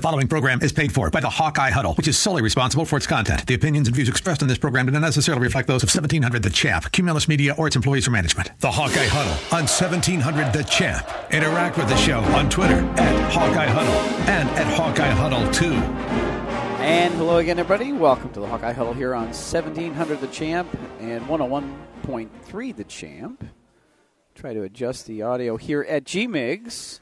following program is paid for by the Hawkeye Huddle, which is solely responsible for its content. The opinions and views expressed in this program do not necessarily reflect those of 1700 The Champ, Cumulus Media, or its employees or management. The Hawkeye Huddle on 1700 The Champ. Interact with the show on Twitter at Hawkeye Huddle and at Hawkeye Huddle 2. And hello again, everybody. Welcome to the Hawkeye Huddle here on 1700 The Champ and 101.3 The Champ. Try to adjust the audio here at GMIGS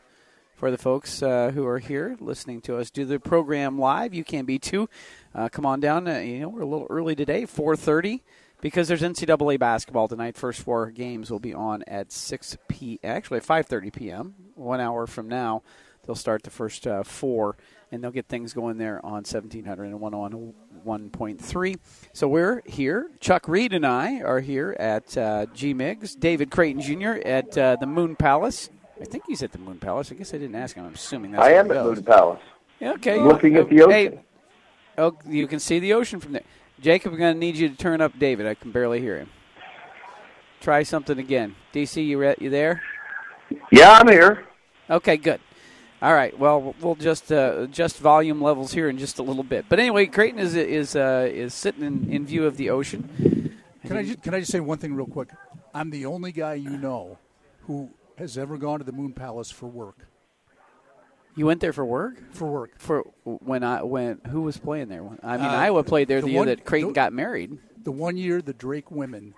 for the folks uh, who are here listening to us do the program live. You can be too. Uh, come on down. Uh, you know we're a little early today, 4:30, because there's NCAA basketball tonight. First four games will be on at 6 p. Actually, 5:30 p.m. One hour from now, they'll start the first uh, four, and they'll get things going there on 1700 and 101.3. So we're here. Chuck Reed and I are here at uh, GMIGS. David Creighton Jr. at uh, the Moon Palace. I think he's at the Moon Palace. I guess I didn't ask him. I'm assuming that's I where am he at goes. Moon Palace. Yeah, okay. Looking Oh, at the ocean. Hey, oh, you can see the ocean from there. Jacob, I'm going to need you to turn up David. I can barely hear him. Try something again. DC, you re- you there? Yeah, I'm here. Okay, good. All right. Well, we'll just uh, adjust volume levels here in just a little bit. But anyway, Creighton is is uh, is sitting in, in view of the ocean. Can I just, can I just say one thing real quick? I'm the only guy you know who has ever gone to the Moon Palace for work. You went there for work? For work. For when I when who was playing there? I mean, Uh, Iowa played there the, the year one- that Creighton the- got married. The one year the Drake women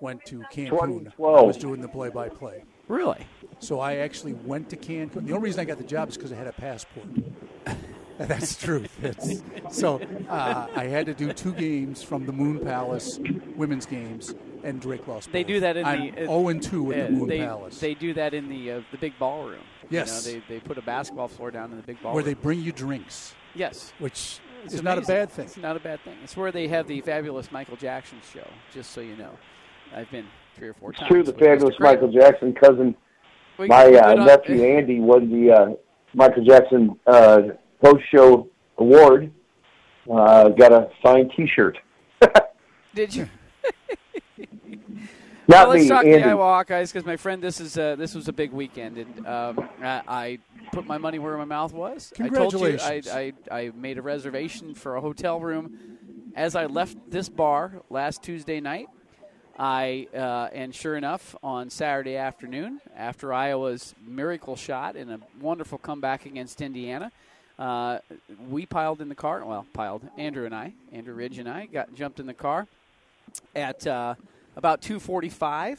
went to Cancun, I was doing the play-by-play. Really? So I actually went to Cancun. The only reason I got the job is because I had a passport. That's the truth. It's, so uh, I had to do two games from the Moon Palace women's games, and Drake lost. They both. do that in I'm the uh, 0 and 2 in uh, the Moon they, Palace, They do that in the uh, the big ballroom. Yes. you know, they they put a basketball floor down in the big ballroom. where they bring you drinks, yes, which It's is not a bad thing. It's not a bad thing. It's where they have the fabulous Michael Jackson show. Just so you know, I've been three or four It's times. true, the fabulous Michael Jackson cousin, We- my uh, nephew Andy, won the uh, Michael Jackson uh, post-show award. Uh, got a signed T-shirt. Did you? Not well, let's me, talk Andy. the Iowa Hawkeyes because my friend, this is uh, this was a big weekend, and um, I, I put my money where my mouth was. I told you I, Congratulations. I, I made a reservation for a hotel room as I left this bar last Tuesday night. I uh, and sure enough, on Saturday afternoon, after Iowa's miracle shot and a wonderful comeback against Indiana, uh, we piled in the car. Well, piled. Andrew and I, Andrew Ridge and I, got jumped in the car at uh, about 2:45.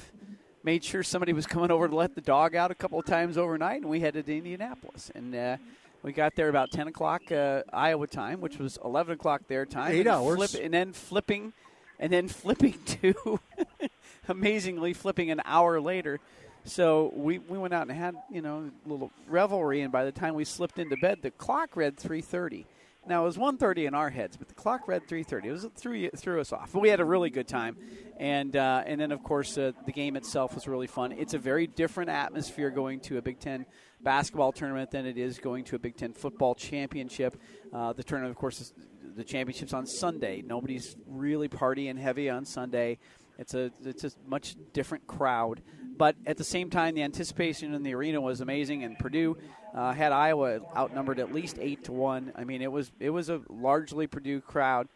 Made sure somebody was coming over to let the dog out a couple of times overnight, and we headed to Indianapolis. And uh, we got there about 10 o'clock uh, Iowa time, which was 11 o'clock their time. Eight and hours. Flip, and then flipping, and then flipping to, amazingly flipping an hour later. So we, we went out and had you know a little revelry, and by the time we slipped into bed, the clock read 3:30. Now it was 1:30 in our heads, but the clock read 3:30. It was threw threw us off. But we had a really good time, and uh, and then of course uh, the game itself was really fun. It's a very different atmosphere going to a Big Ten basketball tournament than it is going to a Big Ten football championship. Uh, the tournament, of course, is, the championship's on Sunday. Nobody's really partying heavy on Sunday. It's a it's a much different crowd, but at the same time, the anticipation in the arena was amazing. And Purdue uh, had Iowa outnumbered at least eight to one. I mean, it was it was a largely Purdue crowd,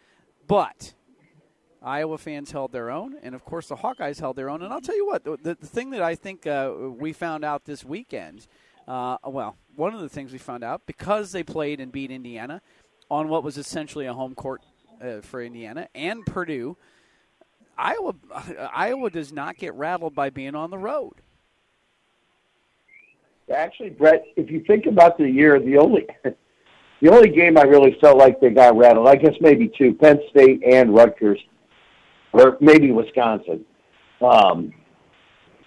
but Iowa fans held their own, and of course the Hawkeyes held their own. And I'll tell you what, the, the thing that I think uh, we found out this weekend, uh, well, one of the things we found out because they played and beat Indiana on what was essentially a home court uh, for Indiana and Purdue. Iowa, Iowa does not get rattled by being on the road. Actually, Brett, if you think about the year, the only the only game I really felt like they got rattled, I guess maybe two, Penn State and Rutgers, or maybe Wisconsin. Um,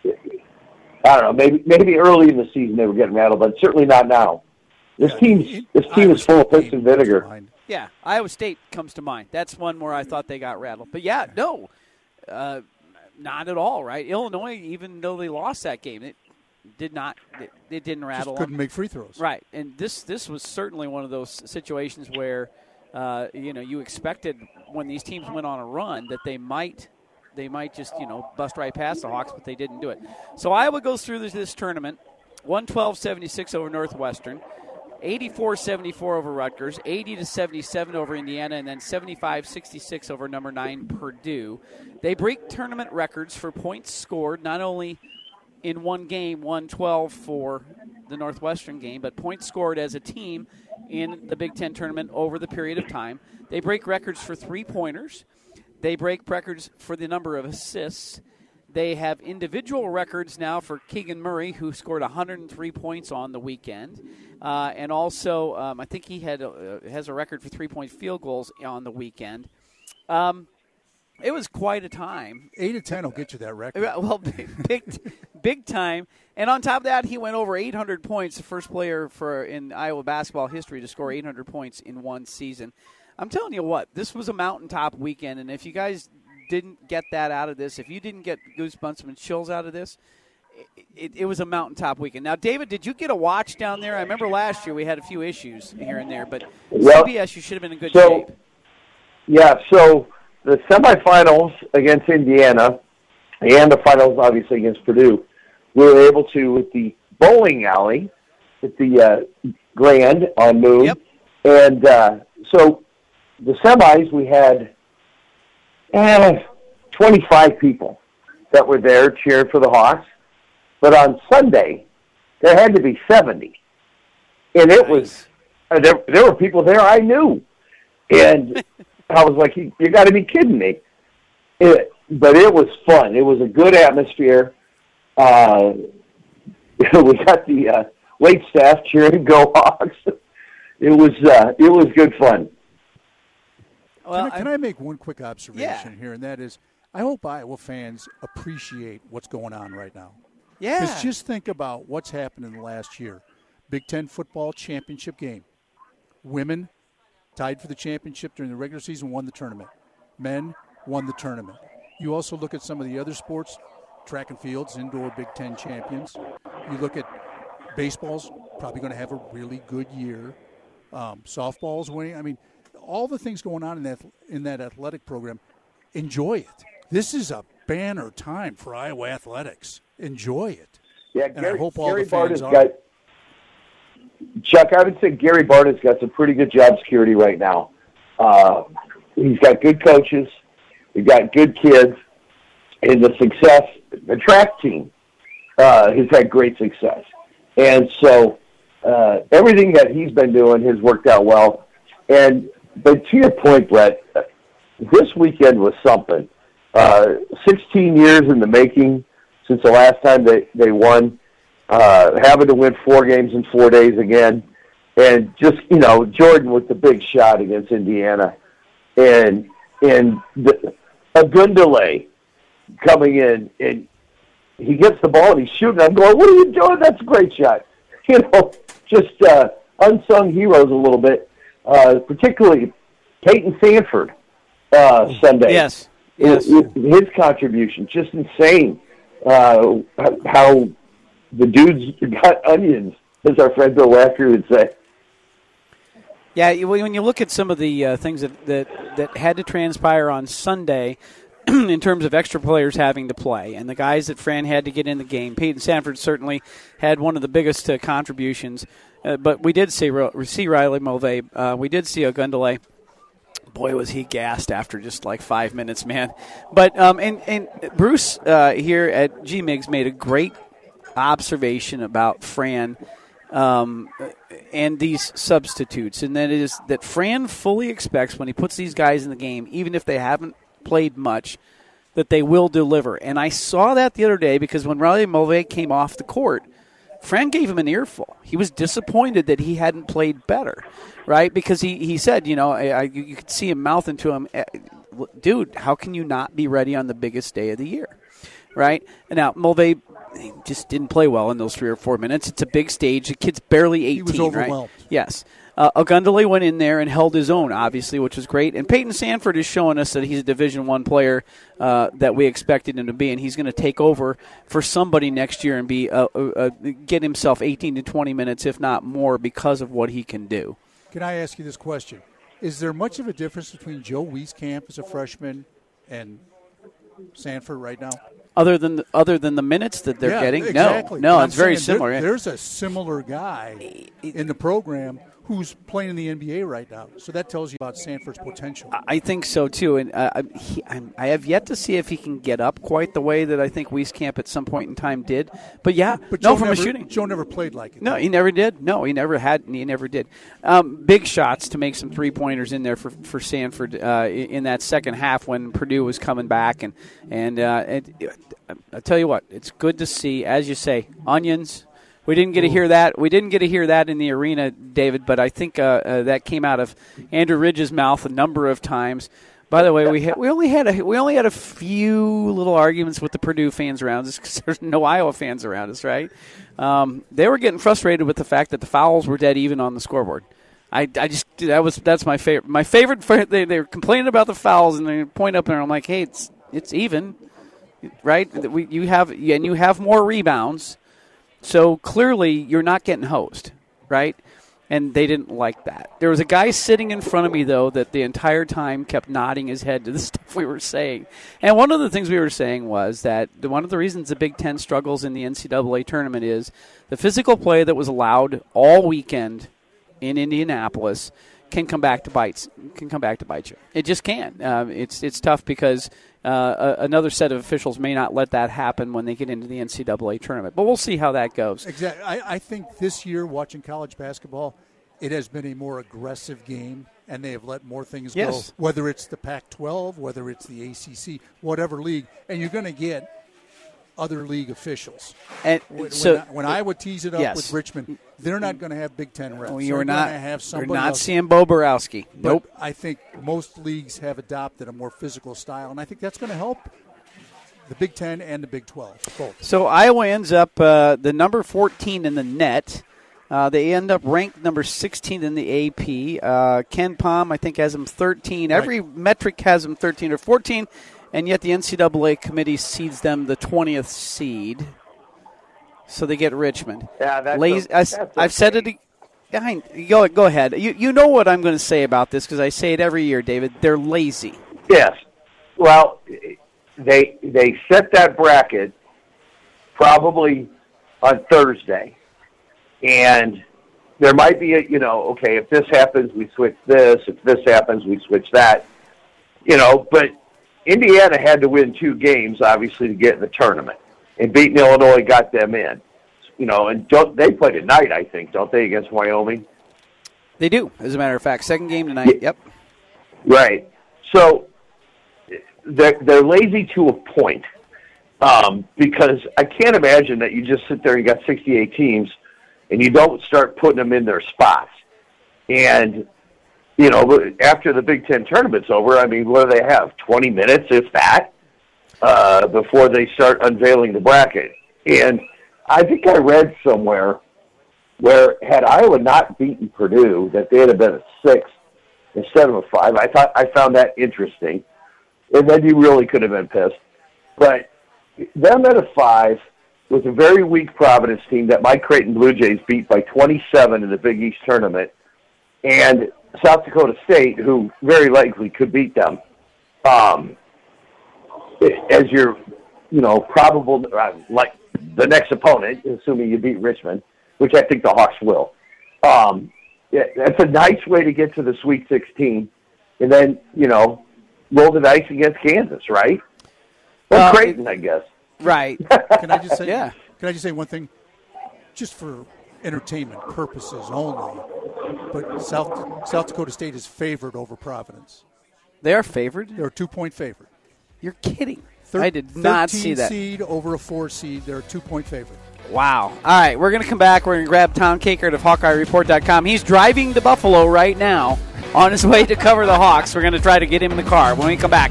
I don't know. Maybe maybe early in the season they were getting rattled, but certainly not now. This Yeah, team's this team Iowa is full of piss and game comes to vinegar. Yeah, Iowa State comes to mind. That's one where I thought they got rattled. But yeah, no, uh, not at all. Right? Illinois, even though they lost that game, it did not. It, it didn't rattle. Just couldn't make free throws. Right, and this this was certainly one of those situations where uh, you know you expected when these teams went on a run that they might they might just you know bust right past the Hawks, but they didn't do it. So Iowa goes through this, this tournament, 112-76 over Northwestern. 84 74 over Rutgers, 80 to 77 over Indiana, and then 75 66 over number nine Purdue. They break tournament records for points scored, not only in one game, 112 for the Northwestern game, but points scored as a team in the Big Ten tournament over the period of time. They break records for three pointers, they break records for the number of assists. They have individual records now for Keegan Murray, who scored 103 points on the weekend, uh, and also um, I think he had uh, has a record for three point field goals on the weekend. Um, it was quite a time. Eight to ten will get you that record. Well, big, big, big time. And on top of that, he went over 800 points, the first player for in Iowa basketball history to score 800 points in one season. I'm telling you what, this was a mountaintop weekend, and if you guys didn't get that out of this, if you didn't get goosebumps and chills out of this, it, it, it, was a mountaintop weekend. Now, David, did you get a watch down there? I remember last year we had a few issues here and there, but well, CBS, you should have been in good so, shape. Yeah, so the semifinals against Indiana and the finals, obviously, against Purdue, we were able to, with the bowling alley at the uh, Grand on Moon. Yep. And uh, so the semis, we had eh, 25 people that were there cheering for the Hawks. But on Sunday, there had to be 70. And it nice. was, uh, there, there were people there I knew. And I was like, you, you got to be kidding me. It, but it was fun. It was a good atmosphere. Uh, we got the uh, wait staff cheering "Go Hawks." It was uh, it was good fun. Well, can, I, can I, make one quick observation yeah. here, and that is, I hope Iowa fans appreciate what's going on right now. Yeah. Because just think about what's happened in the last year. Big Ten football championship game. Women tied for the championship during the regular season, won the tournament. Men won the tournament. You also look at some of the other sports, track and fields, indoor Big Ten champions. You look at baseball's probably going to have a really good year. Um, softball's winning. I mean, all the things going on in that in that athletic program. Enjoy it. This is a banner time for Iowa athletics. Enjoy it. Yeah, and Gary, I hope all Gary the fans are. Got, Chuck, I would say Gary Barta's got some pretty good job security right now. Uh, he's got good coaches. We've got good kids. And the success, the track team uh, has had great success. And so uh, everything that he's been doing has worked out well. And but to your point, Brett, this weekend was something. Uh, 16 years in the making since the last time they, they won uh, having to win four games in four days again, and just you know Jordan with the big shot against Indiana, and and the, Ogundele coming in and he gets the ball and he's shooting. I'm going, what are you doing? That's a great shot. You know, just uh, unsung heroes a little bit, uh, particularly Payton Sandfort uh, Sunday. Yes, yes. His contribution just insane. Uh, how the dude's got onions, as our friend Bill Laughter would say. Yeah, when you look at some of the uh, things that, that, that had to transpire on Sunday, in terms of extra players having to play, and the guys that Fran had to get in the game, Payton Sandfort certainly had one of the biggest uh, contributions. Uh, but we did see see Riley Mulvey. Uh, we did see Ogundele. Boy, was he gassed after just like five minutes, man. But um, and and Bruce uh, here at G Migs made a great observation about Fran um, and these substitutes, and that is that Fran fully expects when he puts these guys in the game, even if they haven't played much, that they will deliver. And I saw that the other day because when Riley Mulvey came off the court, Fran gave him an earful. He was disappointed that he hadn't played better, right? Because he, he said, you know, I, I, you could see him mouthing to him, eh, dude, how can you not be ready on the biggest day of the year? Right? And now, Mulvey just didn't play well in those three or four minutes. It's a big stage. The kid's barely 18, he was overwhelmed. right? Yes. Uh, Ogundele went in there and held his own, obviously, which was great. And Payton Sandfort is showing us that he's a Division One player uh, that we expected him to be, and he's going to take over for somebody next year and be uh, uh, uh, get himself 18 to 20 minutes, if not more, because of what he can do. Can I ask you this question? Is there much of a difference between Joe Wieskamp as a freshman and Sandfort right now? Other than the, other than the minutes that they're yeah, getting, exactly. no, no, it's I'm very saying there- similar. there's a similar guy in the program who's playing in the NBA right now. So that tells you about Sandfort's potential. I think so too, and uh, I- he, I'm, I have yet to see if he can get up quite the way that I think Wieskamp at some point in time did. But yeah, But no, Joe from never, a shooting. Joe never played like it. No, he never did. No, he never had. He never did. Um, big shots to make some three pointers in there for for Sandfort uh, in that second half when Purdue was coming back, and and uh, it, I tell you what, it's good to see, as you say, onions. We didn't get to hear that. We didn't get to hear that in the arena, David. But I think uh, uh, that came out of Andrew Ridge's mouth a number of times. By the way, we had, we only had a we only had a few little arguments with the Purdue fans around us because there's no Iowa fans around us, right? Um, they were getting frustrated with the fact that the fouls were dead even on the scoreboard. I, I just that was that's my favorite my favorite. They they were complaining about the fouls and they point up there. and I'm like, hey, it's it's even, right? We, you have and you have more rebounds, so clearly you're not getting hosed, right? And they didn't like that. There was a guy sitting in front of me though that the entire time kept nodding his head to the stuff we were saying. And one of the things we were saying was that one of the reasons the Big Ten struggles in the NCAA tournament is the physical play that was allowed all weekend in Indianapolis can come back to bites can come back to bite you. It just can. Um, it's it's tough because uh, another set of officials may not let that happen when they get into the NCAA tournament. But we'll see how that goes. Exactly. I, I think this year, watching college basketball, it has been a more aggressive game, and they have let more things Yes. go. Whether it's the Pac-12, whether it's the ACC, whatever league, and you're going to get other league officials. And When, so when, I, when Iowa tees it up Yes. with Richmond, they're not going to have Big Ten refs. You're not. have You're somebody not else. seeing Bo Boroski. But Nope. I think most leagues have adopted a more physical style, and I think that's going to help the Big Ten and the Big Twelve both. So Iowa ends up uh, the number 14 in the net. Uh, they end up ranked number 16 in the AP. Uh, KenPom, I think, has them 13. Every metric has them 13 or 14, and yet the NCAA committee seeds them the 20th seed. So they get Richmond. Yeah, that's Lazy, a- I, that's have said it. I, go, go ahead. You, you know what I'm going to say about this because I say it every year, David. They're lazy. Yes. Well, they they set that bracket probably on Thursday, and there might be a you know okay if this happens we switch this if this happens we switch that, you know. But Indiana had to win two games obviously to get in the tournament, and beating Illinois got them in. You know, and don't they play tonight? I think don't they against Wyoming? They do, as a matter of fact. Second game tonight. Yep. Right. So they're they're lazy to a point um, because I can't imagine that you just sit there and you got 68 teams and you don't start putting them in their spots. And you know, after the Big Ten tournament's over, I mean, what do they have? 20 minutes, if that, uh, before they start unveiling the bracket. And I think I read somewhere where had Iowa not beaten Purdue, that they'd have been a six instead of a five. I thought I found that interesting, and then you really could have been pissed. But them at a five with a very weak Providence team that Mike Creighton Blue Jays beat by 27 in the Big East tournament, and South Dakota State, who very likely could beat them, um, as your, you know, probable uh, like the next opponent, assuming you beat Richmond, which I think the Hawks will. Um, yeah, that's a nice way to get to the Sweet 16, and then you know, roll the dice against Kansas, right? Well, Well, Creighton, I guess. Right. Can I just say? Yeah. Can I just say one thing? Just for entertainment purposes only, but South South Dakota State is favored over Providence. they are favored. They're a two point favorite. You're kidding. Thir- I did not see that. seed over a four seed. They're a two point favorite. Wow. All right, we're going to come back. We're going to grab Tom Kakert of HawkeyeReport.com. He's driving to Buffalo right now on his way to cover the Hawks. We're going to try to get him in the car when we come back.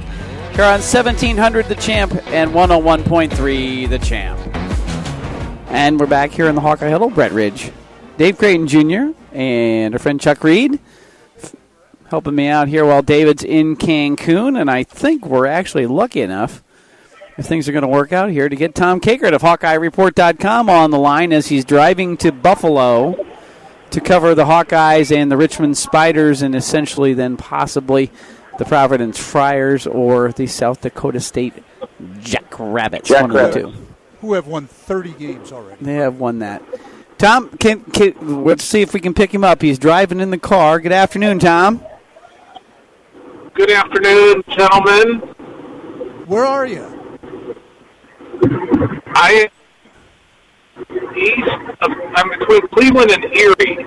Here on 1700 The Champ and 101.3 The Champ. And we're back here in the Hawkeye Huddle. Brett Ridge, Dave Creighton Jr., and our friend Chuck Reed f- helping me out here while David's in Cancun. And I think we're actually lucky enough if things are going to work out here to get Tom Kakert of HawkeyeReport.com on the line as he's driving to Buffalo to cover the Hawkeyes and the Richmond Spiders and essentially then possibly the Providence Friars or the South Dakota State Jackrabbits. Jack one of the two. Who have won 30 games already. They have won that. Tom, can, can let's see if we can pick him up. He's driving in the car. Good afternoon, Tom. Good afternoon, gentlemen. Where are you? I east of, I'm between Cleveland and Erie.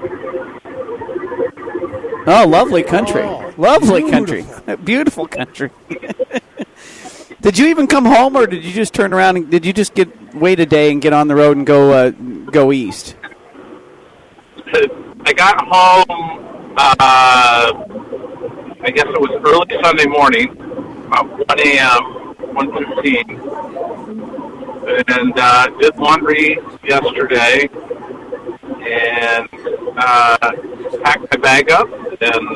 Oh, lovely country. Oh, lovely beautiful. country. Beautiful country. did you even come home, or did you just turn around and did you just get wait a day and get on the road and go uh, go east? I got home. Uh, I guess it was early Sunday morning, about 1 a.m., 1:15, and uh, did laundry yesterday, and uh, packed my bag up, and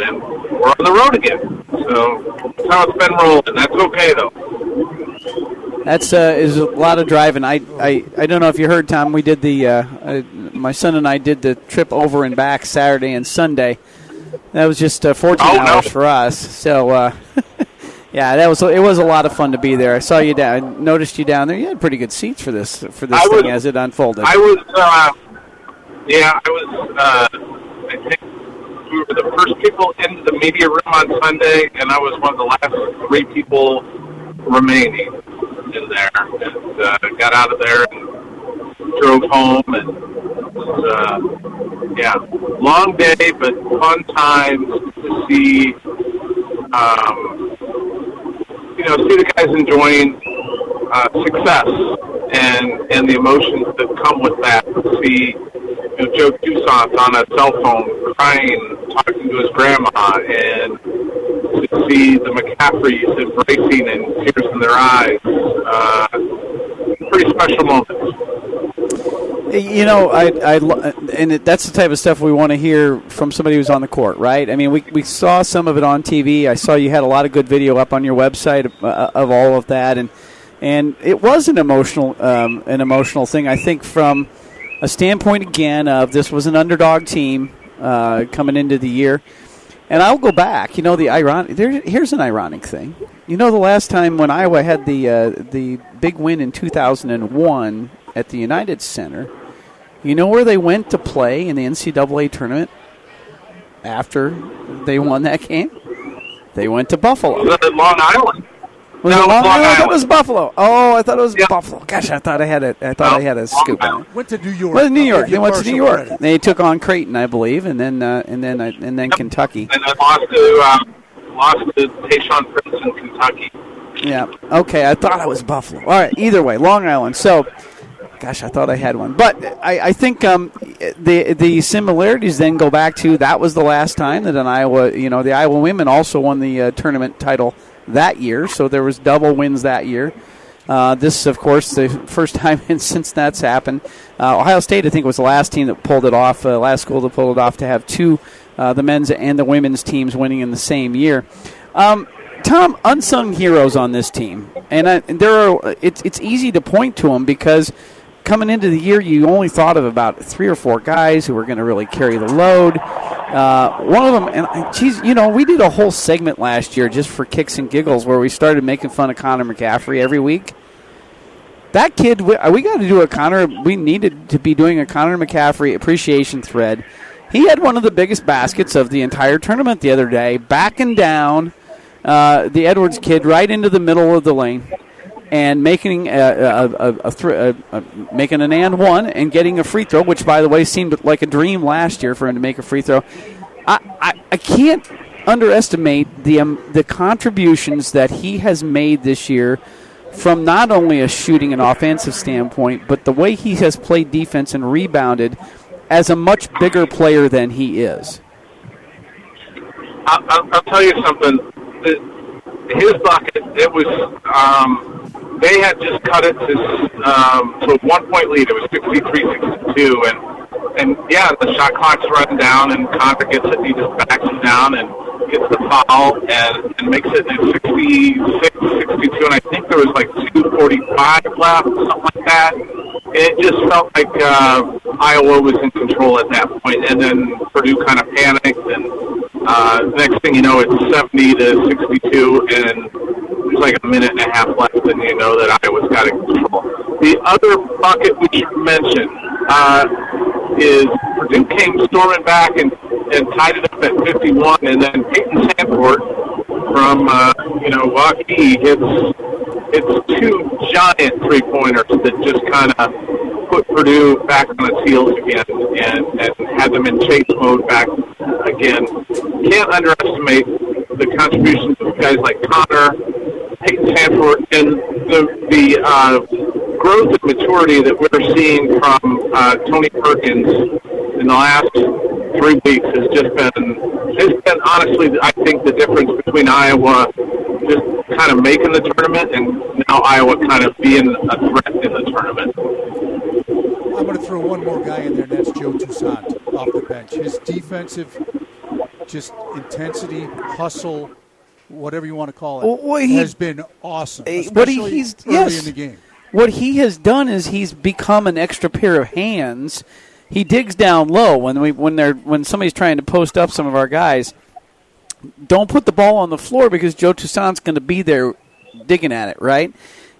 then we're on the road again. So that's how it's been rolling. That's okay though. That's uh, is a lot of driving. I, I, I don't know if you heard, Tom. We did the uh, uh, my son and I did the trip over and back Saturday and Sunday. That was just uh, 14 Oh, no. hours for us. So uh, yeah, that was it was a lot of fun to be there. I saw you down. I noticed you down there. You had pretty good seats for this for this I thing was- as it unfolded. I was, uh, yeah, I was, uh, I think we were the first people into the media room on Sunday, and I was one of the last three people remaining in there. And uh, got out of there and drove home, and uh, yeah, long day, but fun times to see, um, you know, see the guys enjoying uh, success and and the emotions that come with that. See you know, Joe Toussaint on a cell phone crying, talking to his grandma, and to see the McCaffreys embracing and tears in their eyes. Uh, pretty special moment. You know, I, I, and it, that's the type of stuff we want to hear from somebody who's on the court, right? I mean, we, we saw some of it on TV. I saw you had a lot of good video up on your website of, uh, of all of that, and and it was an emotional, um, an emotional thing. I think from a standpoint again of this was an underdog team uh, coming into the year, and I'll go back. You know, the ironic. There, here's an ironic thing. You know, the last time when Iowa had the uh, the big win in 2001 at the United Center, you know where they went to play in the NCAA tournament after they won that game? They went to Buffalo. Was that Long Island? Was No, it Long Long Island? It was Buffalo. Oh, I thought it was Yeah. Buffalo. Gosh, I thought I had a. I thought No, I had a Long scoop on Island. it. Went to New York. Well, New York. give They went to New York. credit. They took on Creighton, I believe, and then uh, and then uh, and then Kentucky. And I lost to um, lost to Tayshaun Prince in Kentucky. Yeah. Okay. I thought it was Buffalo. All right. Either way, Long Island. So, gosh, I thought I had one, but I, I think um, the the similarities then go back to that was the last time that an Iowa, you know, the Iowa women also won the uh, tournament title that year. So there was double wins that year. Uh, this, of course, the first time since that's happened. Uh, Ohio State, I think, was the last team that pulled it off. Uh, last school to pull it off to have two, uh, the men's and the women's teams winning in the same year. Um, Tom, unsung heroes on this team, and, I, and there are. It's it's easy to point to them because coming into the year, you only thought of about three or four guys who were going to really carry the load. Uh, one of them, and geez, you know, we did a whole segment last year just for kicks and giggles where we started making fun of Connor McCaffrey every week. That kid, we, we got to do a Connor. We needed to be doing a Connor McCaffrey appreciation thread. He had one of the biggest baskets of the entire tournament the other day, backing down uh, the Edwards kid right into the middle of the lane and making a, a, a, a making an and one and getting a free throw, which by the way seemed like a dream last year for him to make a free throw. I, I, I can't underestimate the um, the contributions that he has made this year from not only a shooting and offensive standpoint, but the way he has played defense and rebounded as a much bigger player than he is. I'll, I'll, tell you something. His bucket, it was. Um, they had just cut it to um, to a one point lead. It was 63-62, and and yeah, the shot clock's running down, and Connor gets it. He just backs him down and gets the foul and, and makes it 66, 62, and I think there was like 2:45 left, something like that. It just felt like uh, Iowa was in control at that point, and then Purdue kind of panicked and Uh, next thing you know, it's 70 to 62, and there's like a minute and a half left, and you know that Iowa's got in control. The other bucket we should mention uh, is Purdue came storming back and, and tied it up at 51, and then Payton Sandfort from uh, you know Waukee hits it's two giant three pointers that just kind of put Purdue back on its heels again and, and had them in chase mode back again. Can't underestimate the contributions of guys like Connor, Payton Sandfort, and the the uh, growth and maturity that we're seeing from uh, Tony Perkins in the last three weeks has just been has been honestly I think the difference between Iowa just kind of making the tournament and now Iowa kind of being a threat in the tournament. I'm going to throw one more guy in there, and that's Joe Toussaint off the bench. His defensive, just intensity, hustle, whatever you want to call it, Well, well, he- has been awesome. Eh, Especially what he- he's- early yes. in the game. what he has done is he's become an extra pair of hands. He digs down low when we when they're when somebody's trying to post up some of our guys. Don't put the ball on the floor because Joe Toussaint's going to be there digging at it, right?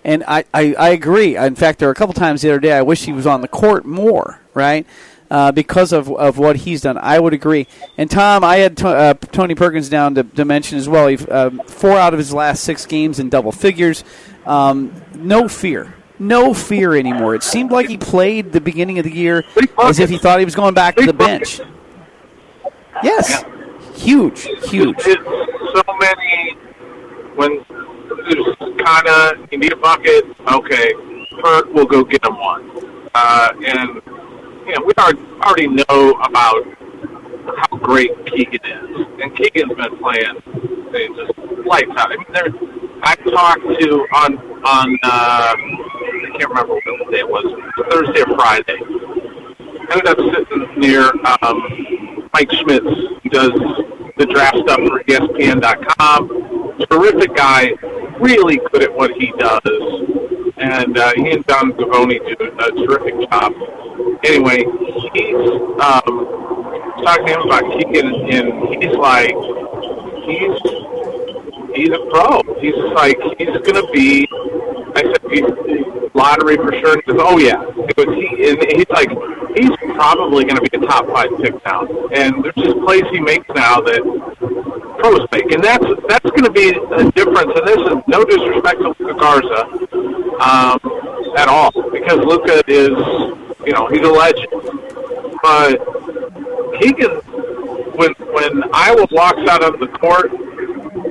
And I, I, I agree. In fact, there were a couple times the other day I wish he was on the court more, right? Uh, because of, of what he's done, I would agree. And Tom, I had uh, Tony Perkins down to, to mention as well. He, um, four out of his last six games in double figures. Um, no fear, no fear anymore. It seemed like he played the beginning of the year as if he thought he was going back to the bench. Yes, huge, huge. It's so many when kind of you need a bucket. Okay, Perk will go get him one, uh, and you know we already already know about how great Keegan is, and Keegan's been playing they just lights out. I talked to on on uh, I can't remember what day it was, Thursday or Friday. ended up sitting near um, Mike Schmitz, who does the draft stuff for ESPN.com. Terrific guy, really good at what he does, and uh, he and Jon Givony do a terrific job. Anyway, he's um, talking to him about Keegan, and he's like, he's he's a pro. He's like he's going to be. I said he's lottery for sure. He goes, oh yeah. Was he, and he's like he's probably going to be a top five pick now. And there's just plays he makes now that pros make, and that's that's going to be a difference. And this is no disrespect to Luka Garza um, at all, because Luka is you know he's a legend, but Keegan when when Iowa walks out of the court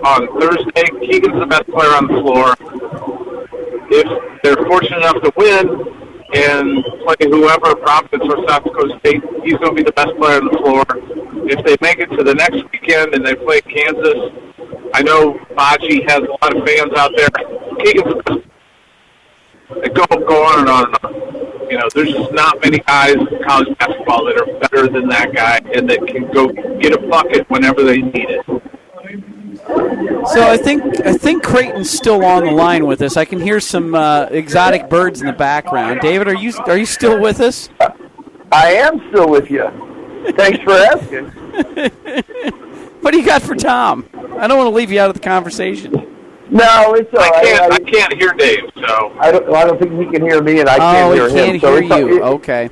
on Thursday, Keegan's the best player on the floor. If they're fortunate enough to win and play whoever, Providence or South Dakota State, he's going to be the best player on the floor. If they make it to the next weekend and they play Kansas, I know Baji has a lot of fans out there. Keegan's the best. It Go go on and on and on. You know, there's just not many guys in college basketball that are better than that guy and that can go get a bucket whenever they need it. So I think I think Creighton's still on the line with us. I can hear some uh, exotic birds in the background. David, are you are you still with us? I am still with you. Thanks for asking. What do you got for Tom? I don't want to leave you out of the conversation. No, it's all I right. can't I I, can't hear Dave, so I don't. I don't think he can hear me, and I oh, can't he hear can't him. so hear it's, you. It, Okay.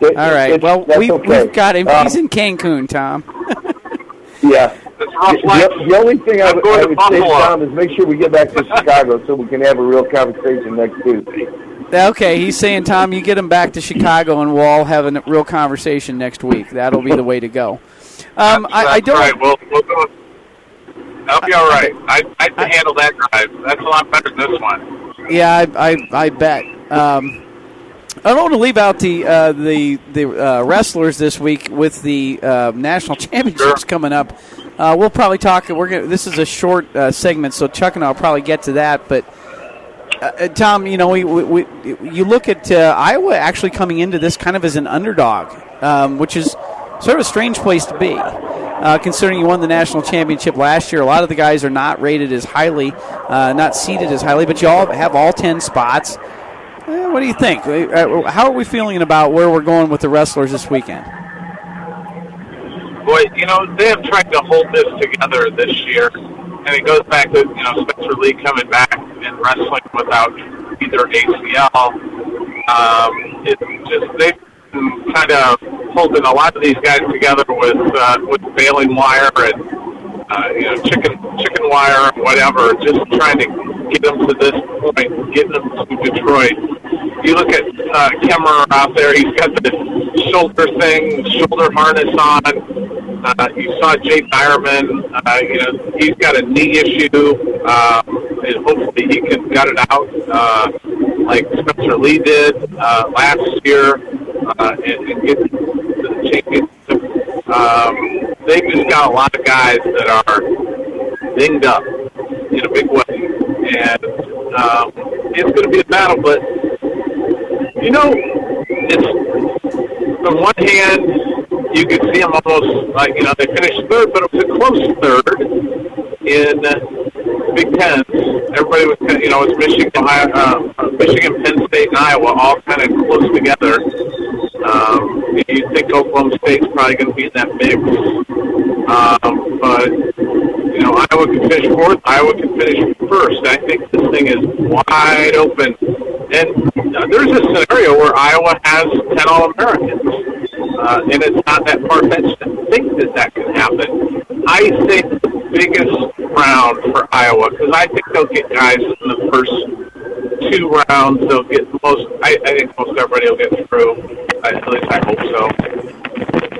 it- All right. it's- Well, that's we, okay. we've got him. Um, He's in Cancun, Tom. Yeah. It's rough The, life. the only thing I I'm would, going I to would say, Buffalo. Tom, is make sure we get back to Chicago so we can have a real conversation next Tuesday. Okay, he's saying, Tom, you get him back to Chicago, and we'll all have a real conversation next week. That'll be the way to go. Um, I, I That's don't. right. We'll, we'll go. That'll be all right. I I can handle that drive. That's a lot better than this one. Yeah, I, I, I bet. Um, I don't want to leave out the uh, the the uh, wrestlers this week with the uh, national championships Sure. coming up. Uh, we'll probably talk. We're gonna, this is a short uh, segment, so Chuck and I'll probably get to that. But uh, uh, Tom, you know, we, we, we you look at uh, Iowa actually coming into this kind of as an underdog, um, which is sort of a strange place to be. Uh, considering you won the national championship last year, a lot of the guys are not rated as highly, not seated as highly, but you all have all ten spots. What do you think? How are we feeling about where we're going with the wrestlers this weekend? Boy, you know, they have tried to hold this together this year, and it goes back to you know Spencer Lee coming back and wrestling without either ACL. Um, it's just they've been kind of holding a lot of these guys together with uh, with baling wire and uh, you know, chicken chicken wire, whatever, just trying to get them to this point, getting them to Detroit. You look at uh, Kemerer out there; he's got the shoulder thing, shoulder harness on. Uh, you saw Jaydin Eierman; uh, you know, he's got a knee issue, uh, and hopefully he can gut it out, uh, like Spencer Lee did uh, last year, uh, and, and get the championship. Um, they've just got a lot of guys that are dinged up in a big way, and um, it's going to be a battle. But you know, it's on one hand, you could see them almost like you know they finished third, but it was a close third in Big Ten. Everybody was, you know, it's Michigan, Ohio, uh, Michigan, Penn State, and Iowa all kind of close together. Um, you think Oklahoma State's probably going to be in that mix, um, but you know Iowa can finish fourth. Iowa can finish first. I think this thing is wide open, and uh, there's a scenario where Iowa has ten All Americans, uh, and it's not that far fetched to think that that can happen. I think the biggest round for Iowa because I think they'll get guys in the first two rounds. They'll get most. I, I think most everybody will get through. At least I hope so.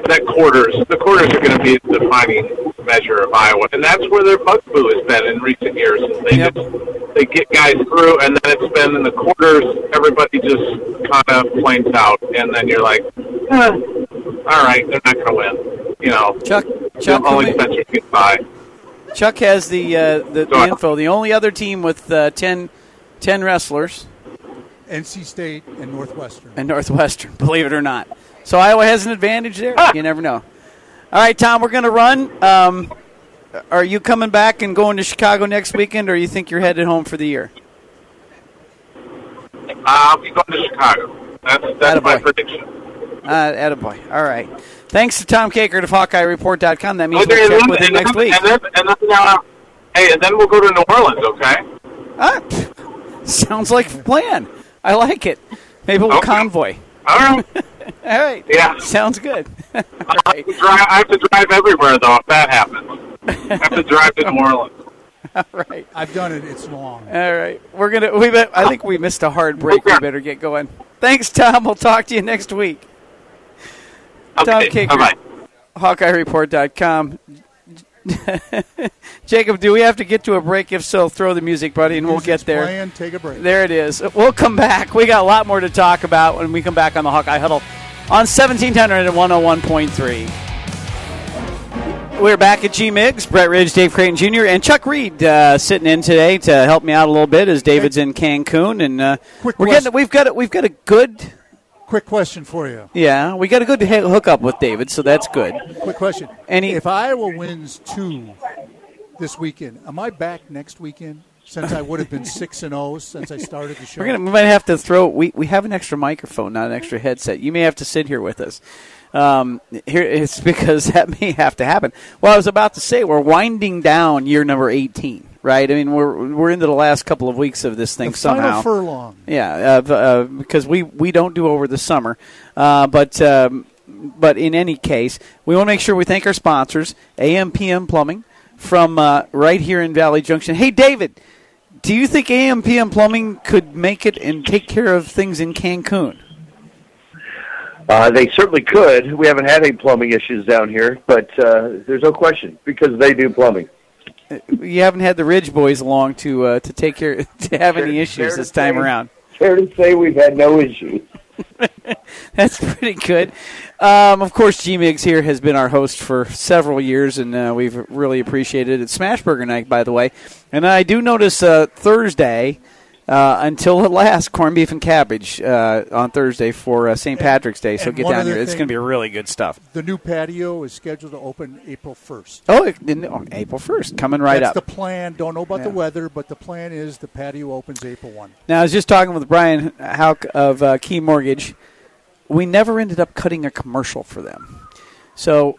That quarters, the quarters are going to be the defining measure of Iowa, and that's where their bugaboo has been in recent years. They Yep. just they get guys through, and then it's been in the quarters. Everybody just kind of flames out, and then you're like, eh, all right, they're not going to win. You know, Chuck, Chuck, only can we- Spencer can buy. Chuck has the uh, the, the Go info. The only other team with uh, 10, 10 wrestlers NC State and Northwestern. and Northwestern, believe it or not. So Iowa has an advantage there. You never know. All right, Tom, we're going to run. Um, are you coming back and going to Chicago next weekend, or you think you're headed home for the year? I'll be going to Chicago. That's that's my Attaboy. prediction. Uh, attaboy. All right. Thanks to Tom Kakert of HawkeyeReport.com. That means Okay, we'll check with him next then, week. And then, and then, uh, hey, and then we'll go to New Orleans, okay? Ah, pff, sounds like a plan. I like it. Maybe we'll Okay. convoy. All right. All right. Yeah. Sounds good. I, have drive, I have to drive everywhere, though, if that happens. I have to drive to New Orleans. All right. I've done it. It's long. All right. We're gonna. We. Bet, I think we missed a hard break. We better get going. Thanks, Tom. We'll talk to you next week. Tom Okay, Kakert. bye-bye. HawkeyeReport.com. Jacob, do we have to get to a break? If so, throw the music, buddy, and we'll Music's get there. Playing, take a break. There it is. We'll come back. We got a lot more to talk about when we come back on the Hawkeye Huddle on 1700 and 101.3. We're back at G Migs, Brett Ridge, Dave Creighton Jr., and Chuck Reed uh, sitting in today to help me out a little bit as David's in Cancun, and uh, Quick we're question. getting we've got a, we've got a good Quick question for you. yeah we got a good hookup with David, so that's good. Quick question. Any- if Iowa wins two this weekend, am I back next weekend? Since I would have been six and zero since I started the show. We're gonna we might have to throw we we have an extra microphone, not an extra headset. You may have to sit here with us. Um, here it's because that may have to happen. Well, I was about to say we're winding down year number eighteen, right? I mean we're we're into the last couple of weeks of this thing the somehow. final furlong. Yeah, uh, uh, because we, we don't do over the summer, uh, but um, but in any case, we want to make sure we thank our sponsors, AMPM Plumbing, from uh, right here in Valley Junction. Hey, David, do you think AMPM Plumbing could make it and take care of things in Cancun? Uh, they certainly could. We haven't had any plumbing issues down here, but uh, there's no question because they do plumbing. You haven't had the Ridge Boys along to uh, to take care to have any issues fair this time say. around. Fair to say we've had no issues. That's pretty good. Um, of course, G Migs here has been our host for several years, and uh, we've really appreciated it. It's Smashburger night, by the way. And I do notice uh, Thursday, uh, until at last, corned beef and cabbage uh, on Thursday for uh, St. Patrick's Day. So and get down here. It's going to be really good stuff. The new patio is scheduled to open April first. Oh, it- on April 1st, coming right That's up. the plan. Don't know about the weather, but the plan is the patio opens April one. Now, I was just talking with Brian Hauk of uh, Key Mortgage. We never ended up cutting a commercial for them. So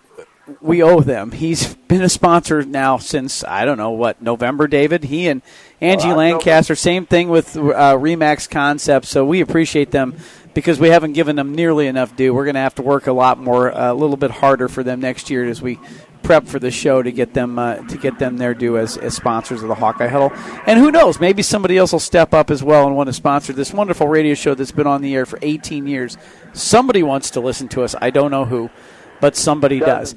we owe them. He's been a sponsor now since I don't know what November. David, he and Angie Well, Lancaster, same thing with uh, Remax Concepts. So we appreciate them because we haven't given them nearly enough due. We're going to have to work a lot more, uh, a little bit harder for them next year as we prep for the show to get them uh, to get them their due as, as sponsors of the Hawkeye Huddle. And who knows, maybe somebody else will step up as well and want to sponsor this wonderful radio show that's been on the air for 18 years. Somebody wants to listen to us. I don't know who, but somebody does.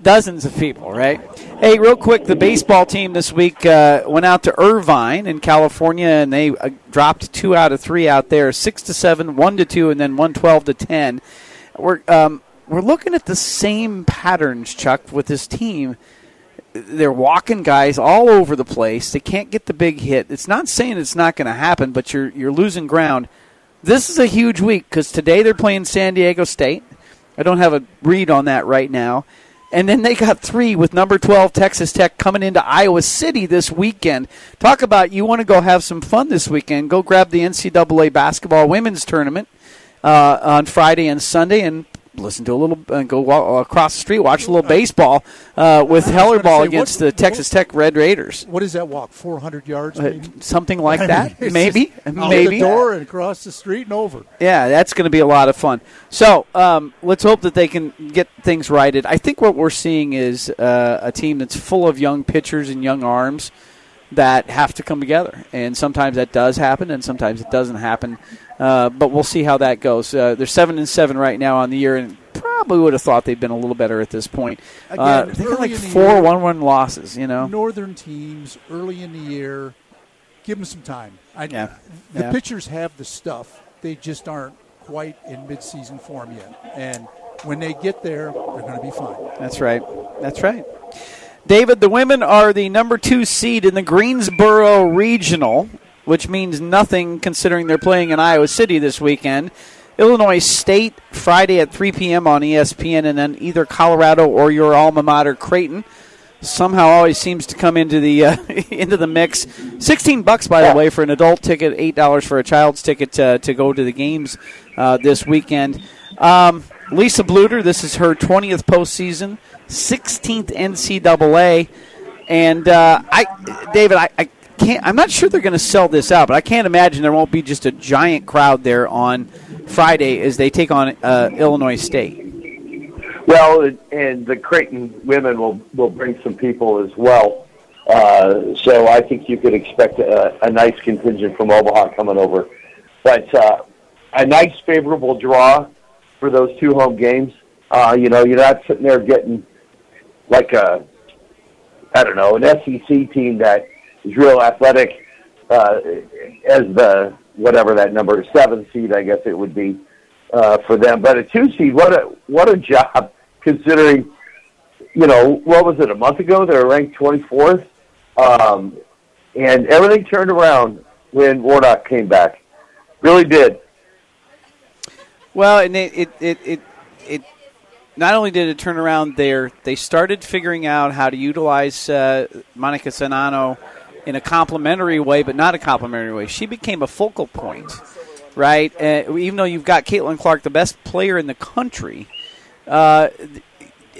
Dozens of people, right? Hey, real quick, the baseball team this week uh, went out to Irvine in California, and they uh, dropped two out of three out there, six to seven, one to two, and then one twelve to ten. We're um, we're looking at the same patterns, Chuck, with this team. They're walking guys all over the place. They can't get the big hit. It's not saying it's not going to happen, but you're you're losing ground. This is a huge week because today they're playing San Diego State. I don't have a read on that right now. And then they got three with number 12 Texas Tech coming into Iowa City this weekend. Talk about you want to go have some fun this weekend. Go grab the NCAA basketball women's tournament uh, on Friday and Sunday and listen to a little and uh, go walk, across the street watch a little baseball uh, with Hellerball say, against what- the Texas Tech Red Raiders. What is that walk? 400 yards, Uh, something like that, maybe, out maybe. the door and across the street and over. Yeah, that's going to be a lot of fun. So um, let's hope that they can get things righted. I think what we're seeing is uh, a team that's full of young pitchers and young arms that have to come together. And sometimes that does happen, and sometimes it doesn't happen. Uh, but we'll see how that goes. Uh, they're seven and seven right now on the year, and probably would have thought they'd been a little better at this point. uh, Again, they got like in four year- one-one losses. You know, Northern teams early in the year, give them some time. I, Yeah. The Yeah. pitchers have the stuff. They just aren't quite in midseason form yet. And when they get there, they're going to be fine. That's right. That's right. David, the women are the number two seed in the Greensboro Regional, which means nothing considering they're playing in Iowa City this weekend. Illinois State Friday at 3 p.m. on ESPN, and then either Colorado or your alma mater, Creighton. Somehow always seems to come into the uh, into the mix. Sixteen bucks, by the way, for an adult ticket. Eight dollars for a child's ticket uh, to go to the games uh, this weekend. Um, Lisa Bluder, this is her 20th postseason, 16th NCAA, and uh, I, David, I, I can't. I'm not sure they're going to sell this out, but I can't imagine there won't be just a giant crowd there on Friday as they take on uh, Illinois State. Well, and the Creighton women will will bring some people as well. Uh, so I think you could expect a, a nice contingent from Omaha coming over. But uh, a nice favorable draw for those two home games. Uh, you know, you're not sitting there getting like a I don't know an SEC team that real athletic uh, as the whatever that number seven seed I guess it would be uh, for them. But a two seed, what a what a job considering. You know, what was it a month ago? They were ranked twenty fourth, um, and everything turned around when Warnock came back. Really did. Well, and it it, it, it it not only did it turn around there, they started figuring out how to utilize uh, Monika Czinano in a complementary way, but not a complementary way. She became a focal point, right? Uh, even though you've got Caitlin Clark, the best player in the country, uh,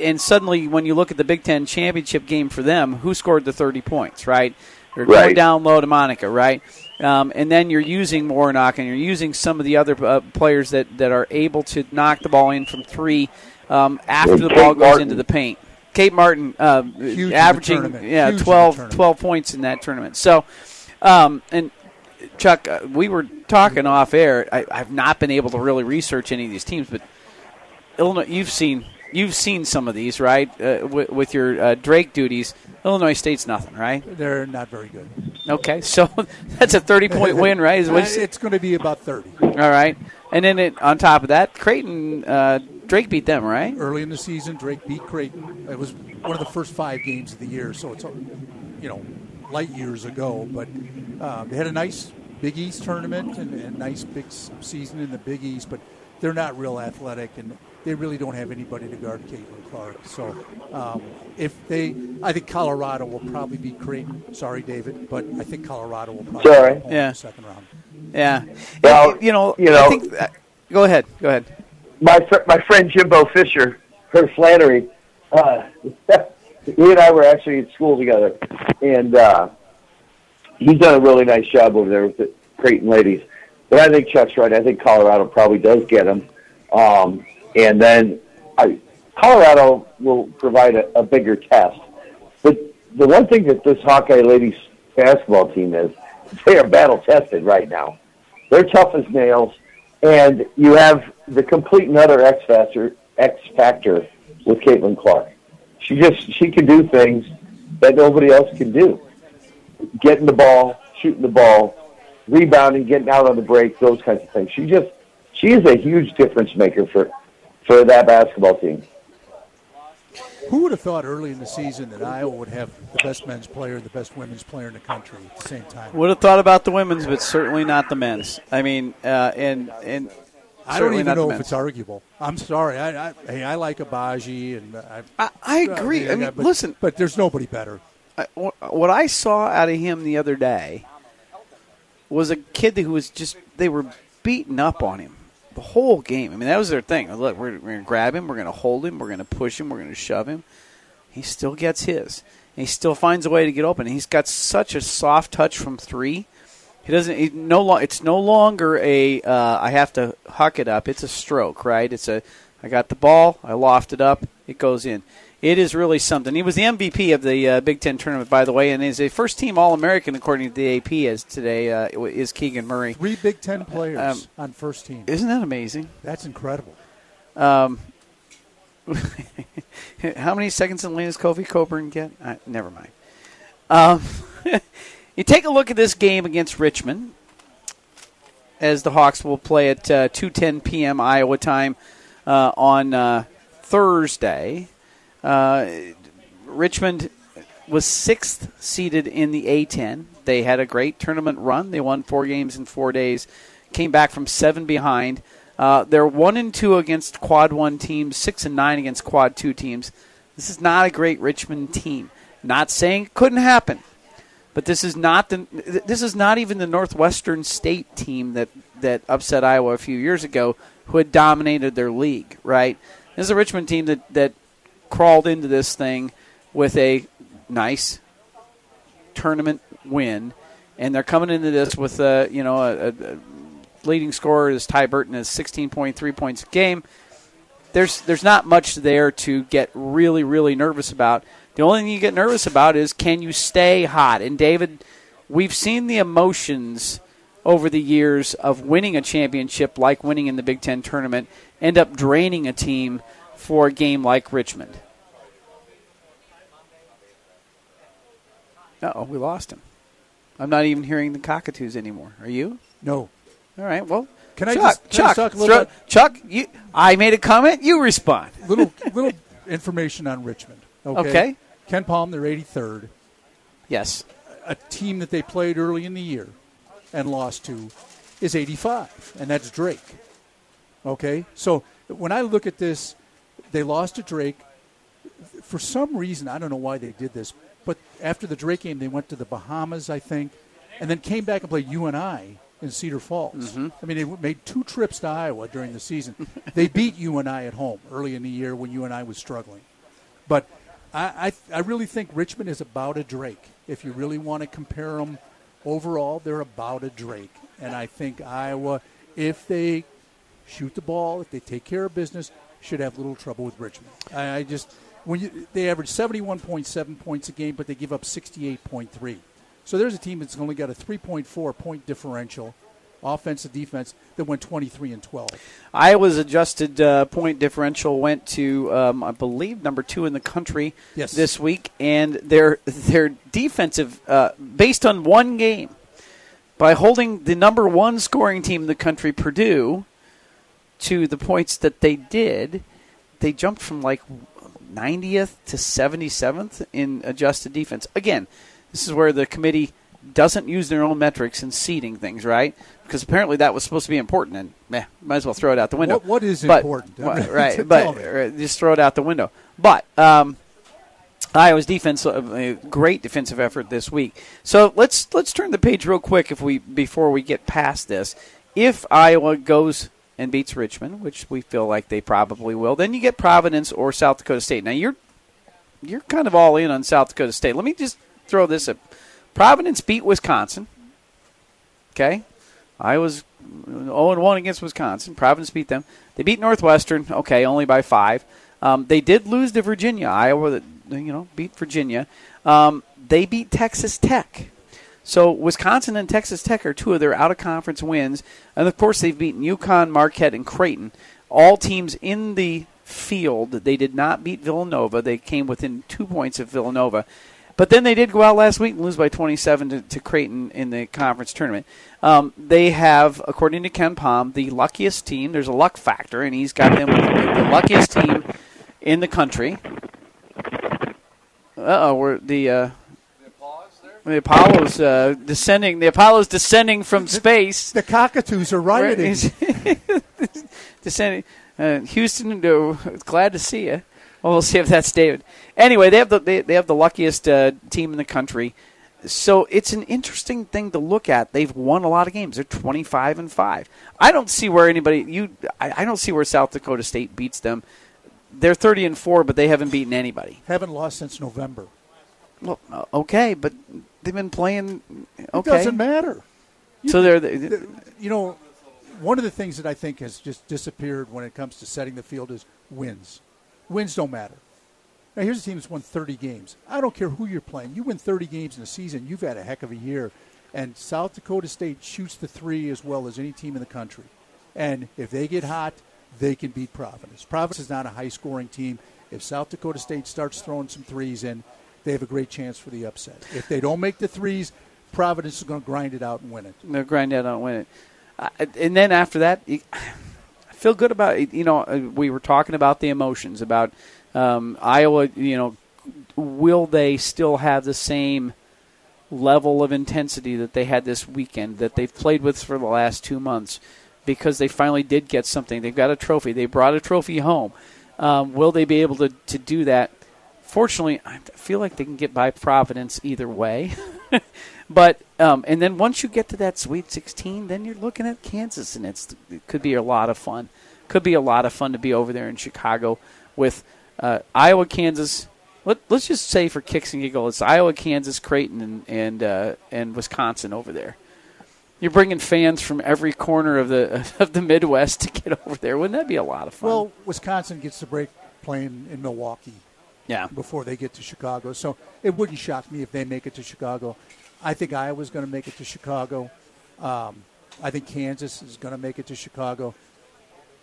and suddenly when you look at the Big Ten championship game for them, who scored the 30 points, right? They're going Right. down low to Monika, right? Um, and then you're using Warnock and you're using some of the other uh, players that, that are able to knock the ball in from three um, after And the Kate ball goes Martin. into the paint. Kate Martin um, Huge averaging yeah Huge 12, 12 points in that tournament. So, um, and Chuck, uh, we were talking off air. I, I've not been able to really research any of these teams, but Illinois, you've seen you've seen some of these, right? Uh, with, with your uh, Drake duties, Illinois State's nothing, right? They're not very good. Okay, so that's a thirty point win, right? Is Uh, what you said? it's going to be about 30. All right, and then it, on top of that, Creighton uh, Drake beat them, right? Early in the season, Drake beat Creighton. It was one of the first five games of the year, so it's, you know, light years ago. But um, they had a nice Big East tournament and a nice big season in the Big East, but they're not real athletic, and they really don't have anybody to guard Caitlin Clark. So um, if they, I think Colorado will probably beat Creighton. Sorry, David, but I think Colorado will probably Sorry. Yeah. in the second round. Yeah. Well, you know, you I know- think. Uh, go ahead. Go ahead. My fr- my friend Jimbo Fisher, her Flanery, uh, he and I were actually at school together, and uh, he's done a really nice job over there with the Creighton ladies. But I think Chuck's right. I think Colorado probably does get him, um, and then I, Colorado will provide a, a bigger test. But the one thing that this Hawkeye ladies basketball team is, they are battle tested right now. They're tough as nails, and you have the complete and utter X factor, X factor with Caitlin Clark. She just she can do things that nobody else can do. Getting the ball, shooting the ball, rebounding, getting out on the break, those kinds of things. She just she is a huge difference maker for for that basketball team. Who would have thought early in the season that Iowa would have the best men's player and the best women's player in the country at the same time? Would have thought about the women's, but certainly not the men's. I mean, uh, and and I don't even know if it's arguable. I'm sorry. I, I hey, I like Agbaji, and I I, I agree. I mean, but, listen, but there's nobody better. I, what I saw out of him the other day was a kid who was just they were beating up on him the whole game. I mean, that was their thing. Look, we're, we're going to grab him, we're going to hold him, we're going to push him, we're going to shove him. He still gets his. And he still finds a way to get open. He's got such a soft touch from three. He doesn't. He no lo- It's no longer a. Uh, I have to huck it up. It's a stroke, right? It's a. I got the ball. I loft it up. It goes in it is really something. He was the MVP of the uh, Big Ten tournament, by the way, and is a first team All American according to the AP. As today uh, is Keegan Murray. Three Big Ten players um, on first team. Isn't that amazing? That's incredible. Um, how many seconds in lane does Kofi Cockburn get? Uh, never mind. Um, you take a look at this game against Richmond, as the Hawks will play at uh, 2:10 p.m. Iowa time uh, on uh, Thursday. Uh, Richmond was sixth seeded in the A10. They had a great tournament run. They won four games in four days, came back from seven behind. Uh, they're one and two against quad one teams, six and nine against quad two teams. This is not a great Richmond team. Not saying it couldn't happen, but this is not the this is not even the Northwestern State team that that upset Iowa a few years ago, who had dominated their league. Right, this is a Richmond team that that crawled into this thing with a nice tournament win, and they're coming into this with a you know a, a leading scorer is Ty Burton is 16.3 points a game. There's there's not much there to get really really nervous about. The only thing you get nervous about is can you stay hot? And David, we've seen the emotions over the years of winning a championship, like winning in the Big Ten tournament, end up draining a team for a game like Richmond. oh, we lost him. I'm not even hearing the cockatoos anymore. Are you? No. All right. Well, can I Chuck, just Chuck, talk a little throw, Chuck, you, I made a comment. You respond. Little little information on Richmond. Okay? okay. Palm. they're 83rd. Yes. A team that they played early in the year and lost to is 85, and that's Drake. Okay. So when I look at this, they lost to Drake. For some reason, I don't know why they did this, but after the Drake game, they went to the Bahamas, I think, and then came back and played you and I in Cedar Falls. Mm-hmm. I mean, they made two trips to Iowa during the season. they beat you and I at home early in the year when you and I was struggling. But I, I, I really think Richmond is about a Drake. If you really want to compare them overall, they're about a Drake. And I think Iowa, if they shoot the ball, if they take care of business, should have little trouble with Richmond. I, I just when you, they average 71.7 points a game, but they give up 68.3. So there's a team that's only got a 3.4 point differential, offense to defense, that went 23 and 12. Iowa's adjusted uh, point differential went to, um, I believe, number two in the country yes. this week, and their their defensive, uh, based on one game, by holding the number one scoring team in the country, Purdue to the points that they did, they jumped from like 90th to 77th in adjusted defense. Again, this is where the committee doesn't use their own metrics in seeding things, right? Because apparently that was supposed to be important, and meh, might as well throw it out the window. what, what is but, important? right, but just throw it out the window. But um, Iowa's defense, uh, a great defensive effort this week. So let's let's turn the page real quick if we before we get past this. If Iowa goes and beats Richmond, which we feel like they probably will, then you get Providence or South Dakota State. Now you're you're kind of all in on South Dakota State. Let me just throw this up. Providence beat Wisconsin. Okay, I was 0 1 against Wisconsin. Providence beat them. They beat Northwestern. Okay, only by five. Um, they did lose to Virginia. Iowa, you know, beat Virginia. Um, they beat Texas Tech. So Wisconsin and Texas Tech are two of their out of conference wins, and of course they've beaten UConn, Marquette, and Creighton. All teams in the field. They did not beat Villanova. They came within two points of Villanova. But then they did go out last week and lose by 27 to, to Creighton in the conference tournament. Um, they have, according to KenPom, the luckiest team. There's a luck factor, and he's got them the luckiest team in the country. Uh oh, we're the. Uh, the Apollo's uh, descending. The Apollo's descending from space. The cockatoos are rioting. descending. Uh, Houston, uh, glad to see you. Well, we'll see if that's David. Anyway, they have the they, they have the luckiest uh, team in the country. So it's an interesting thing to look at. They've won a lot of games. They're twenty five and five. I don't see where anybody you. I, I don't see where South Dakota State beats them. They're thirty and four, but they haven't beaten anybody. Haven't lost since November. Well, uh, okay, but they've been playing. Okay, it doesn't matter. You, so they're, the, you know, one of the things that I think has just disappeared when it comes to setting the field is wins. Wins don't matter. Now, here's a team that's won 30 games. I don't care who you're playing. You win 30 games in a season, you've had a heck of a year. And South Dakota State shoots the three as well as any team in the country. And if they get hot, they can beat Providence. Providence is not a high scoring team. If South Dakota State starts throwing some threes in, they have a great chance for the upset. If they don't make the threes, Providence is going to grind it out and win it. They'll grind it out and win it. Uh, and then after that, I feel good about it. You know, uh, we were talking about the emotions about um, Iowa. You know, will they still have the same level of intensity that they had this weekend that they've played with for the last two months? Because they finally did get something. They've got a trophy. They brought a trophy home. Um, will they be able to, to do that? Fortunately, I feel like they can get by Providence either way. But um, and then once you get to that Sweet 16, then you're looking at Kansas, and it could be a lot of fun. Could be a lot of fun to be over there in Chicago with uh, Iowa, Kansas. Let, us just say for kicks and giggles, it's Iowa, Kansas, Creighton, and and, uh, and Wisconsin over there. You're bringing fans from every corner of the of the Midwest to get over there. Wouldn't that be a lot of fun? Well, Wisconsin gets the break playing in Milwaukee. Yeah. Before they get to Chicago, so it wouldn't shock me if they make it to Chicago. I think Iowa's going to make it to Chicago. Um, I think Kansas is going to make it to Chicago.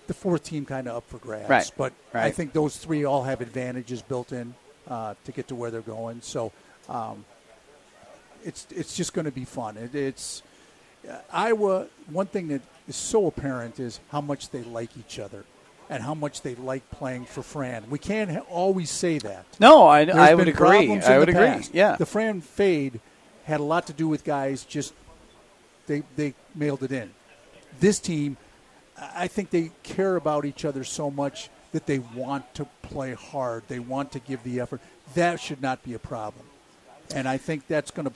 The fourth team kind of up for grabs, right. but right. I think those three all have advantages built in uh, to get to where they're going. So um, it's it's just going to be fun. It, it's uh, Iowa. One thing that is so apparent is how much they like each other and how much they like playing for Fran. We can't ha- always say that. No, I, I would agree. I would agree. Past. Yeah, the Fran fade had a lot to do with guys just they they mailed it in. This team, I think they care about each other so much that they want to play hard. They want to give the effort. That should not be a problem, and I think that's going to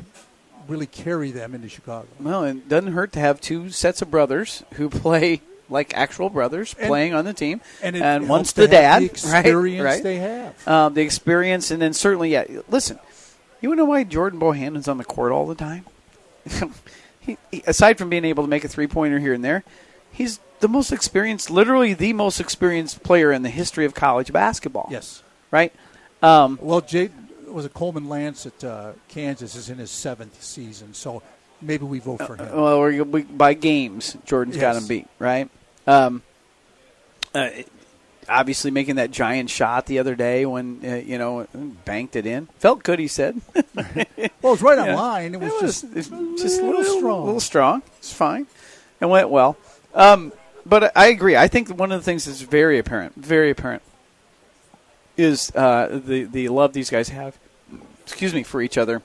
really carry them into Chicago. Well, it doesn't hurt to have two sets of brothers who play like actual brothers and, playing on the team, and, and one's the dad, the experience right? right? they have, um, the experience, and then certainly, yeah. Listen, you know why Jordan Bohannon's on the court all the time? he, he, aside from being able to make a three pointer here and there, he's the most experienced, literally the most experienced player in the history of college basketball. Yes. Right? Um, well, Jay was a Coleman Lance at uh, Kansas is in his seventh season, so maybe we vote for him. Uh, well, we, by games, Jordan's yes. got him beat, right? Um, uh, obviously making that giant shot the other day when uh, you know banked it in. Felt good, he said. well, it was right on line. It was, it was just just a little strong. A little strong. It's fine. It went well. Um, but I agree. I think one of the things that's very apparent, very apparent, is uh, the the love these guys have. Excuse me for each other,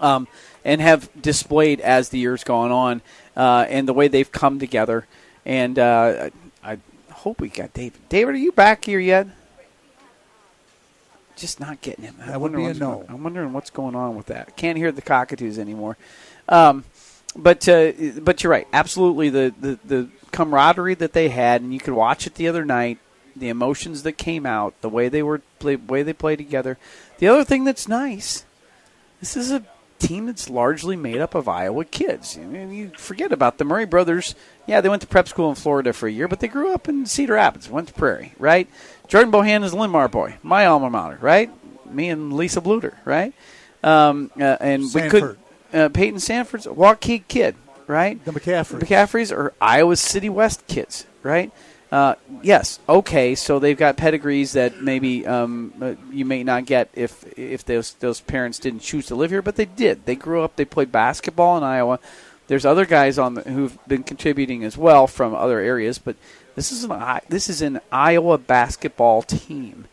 um, and have displayed as the years gone on, uh, and the way they've come together. And uh, I hope we got David. David, are you back here yet? Just not getting him. Would be a no. Going, I'm wondering what's going on with that. Can't hear the cockatoos anymore. Um, but uh, but you're right. Absolutely, the, the the camaraderie that they had, and you could watch it the other night. the emotions that came out, the way they were play, way they played together. The other thing that's nice, this is a team that's largely made up of Iowa kids. I mean, you forget about the Murray brothers. Yeah, they went to prep school in Florida for a year, but they grew up in Cedar Rapids, went to Prairie, right? Jordan Bohannon is a Linn-Mar boy, my alma mater, right? Me and Lisa Bluder, right? Um, uh, and Sandfort. we could uh, Payton Sandfort's a Waukee kid, right? The McCaffreys. The McCaffreys are Iowa City West kids, right? Uh, yes, okay. So they've got pedigrees that maybe um, uh, you may not get if if those those parents didn't choose to live here, but they did. They grew up. They played basketball in Iowa. There's other guys on the, who've been contributing as well from other areas, but this is an this is an Iowa basketball team,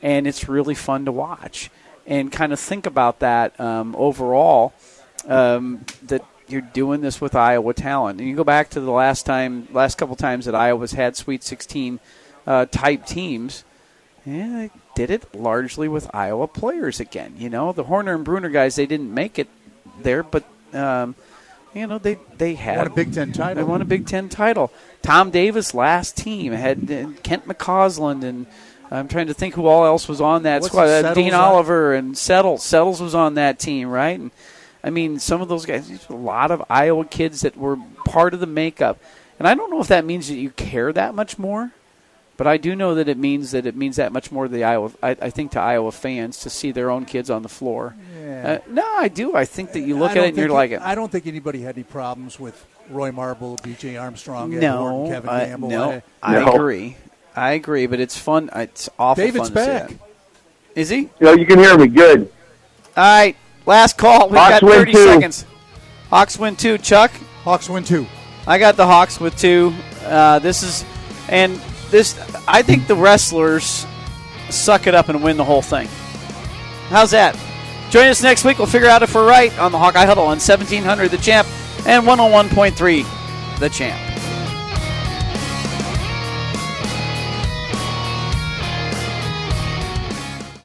and it's really fun to watch and kind of think about that um, overall. Um, that you're doing this with Iowa talent, and you go back to the last time, last couple times that Iowa's had Sweet 16 uh, type teams. Yeah, they did it largely with Iowa players again. You know, the Horner and Brunner guys, they didn't make it there, but um, you know they they had Won a Big Ten title. They won a Big Ten title. Tom Davis last team had uh, Kent McCausland and. I'm trying to think who all else was on that What's squad. Uh, Dean Settles on- Oliver and Settles. Settles was on that team, right? And I mean, some of those guys, a lot of Iowa kids that were part of the makeup. And I don't know if that means that you care that much more, but I do know that it means that it means that much more to the Iowa. I, I think to Iowa fans to see their own kids on the floor. Yeah. Uh, no, I do. I think that you look at it and you're think- like, I don't think anybody had any problems with Roy Marble, B.J. Armstrong, Ed no, Horton, Kevin I- Gamble. no, I- I No. agree. I agree, but it's fun. It's awful David's fun to see back. that. Is he? You know, you can hear me good. All right, last call. We've Hawks got 30 two. seconds. Hawks win two. Chuck? Hawks win two. I got the Hawks with two. Uh, this is, and this, I think the wrestlers suck it up and win the whole thing. How's that? Join us next week. We'll figure out if we're right on the Hawkeye Huddle on 1700 The Champ and 101.3 The Champ.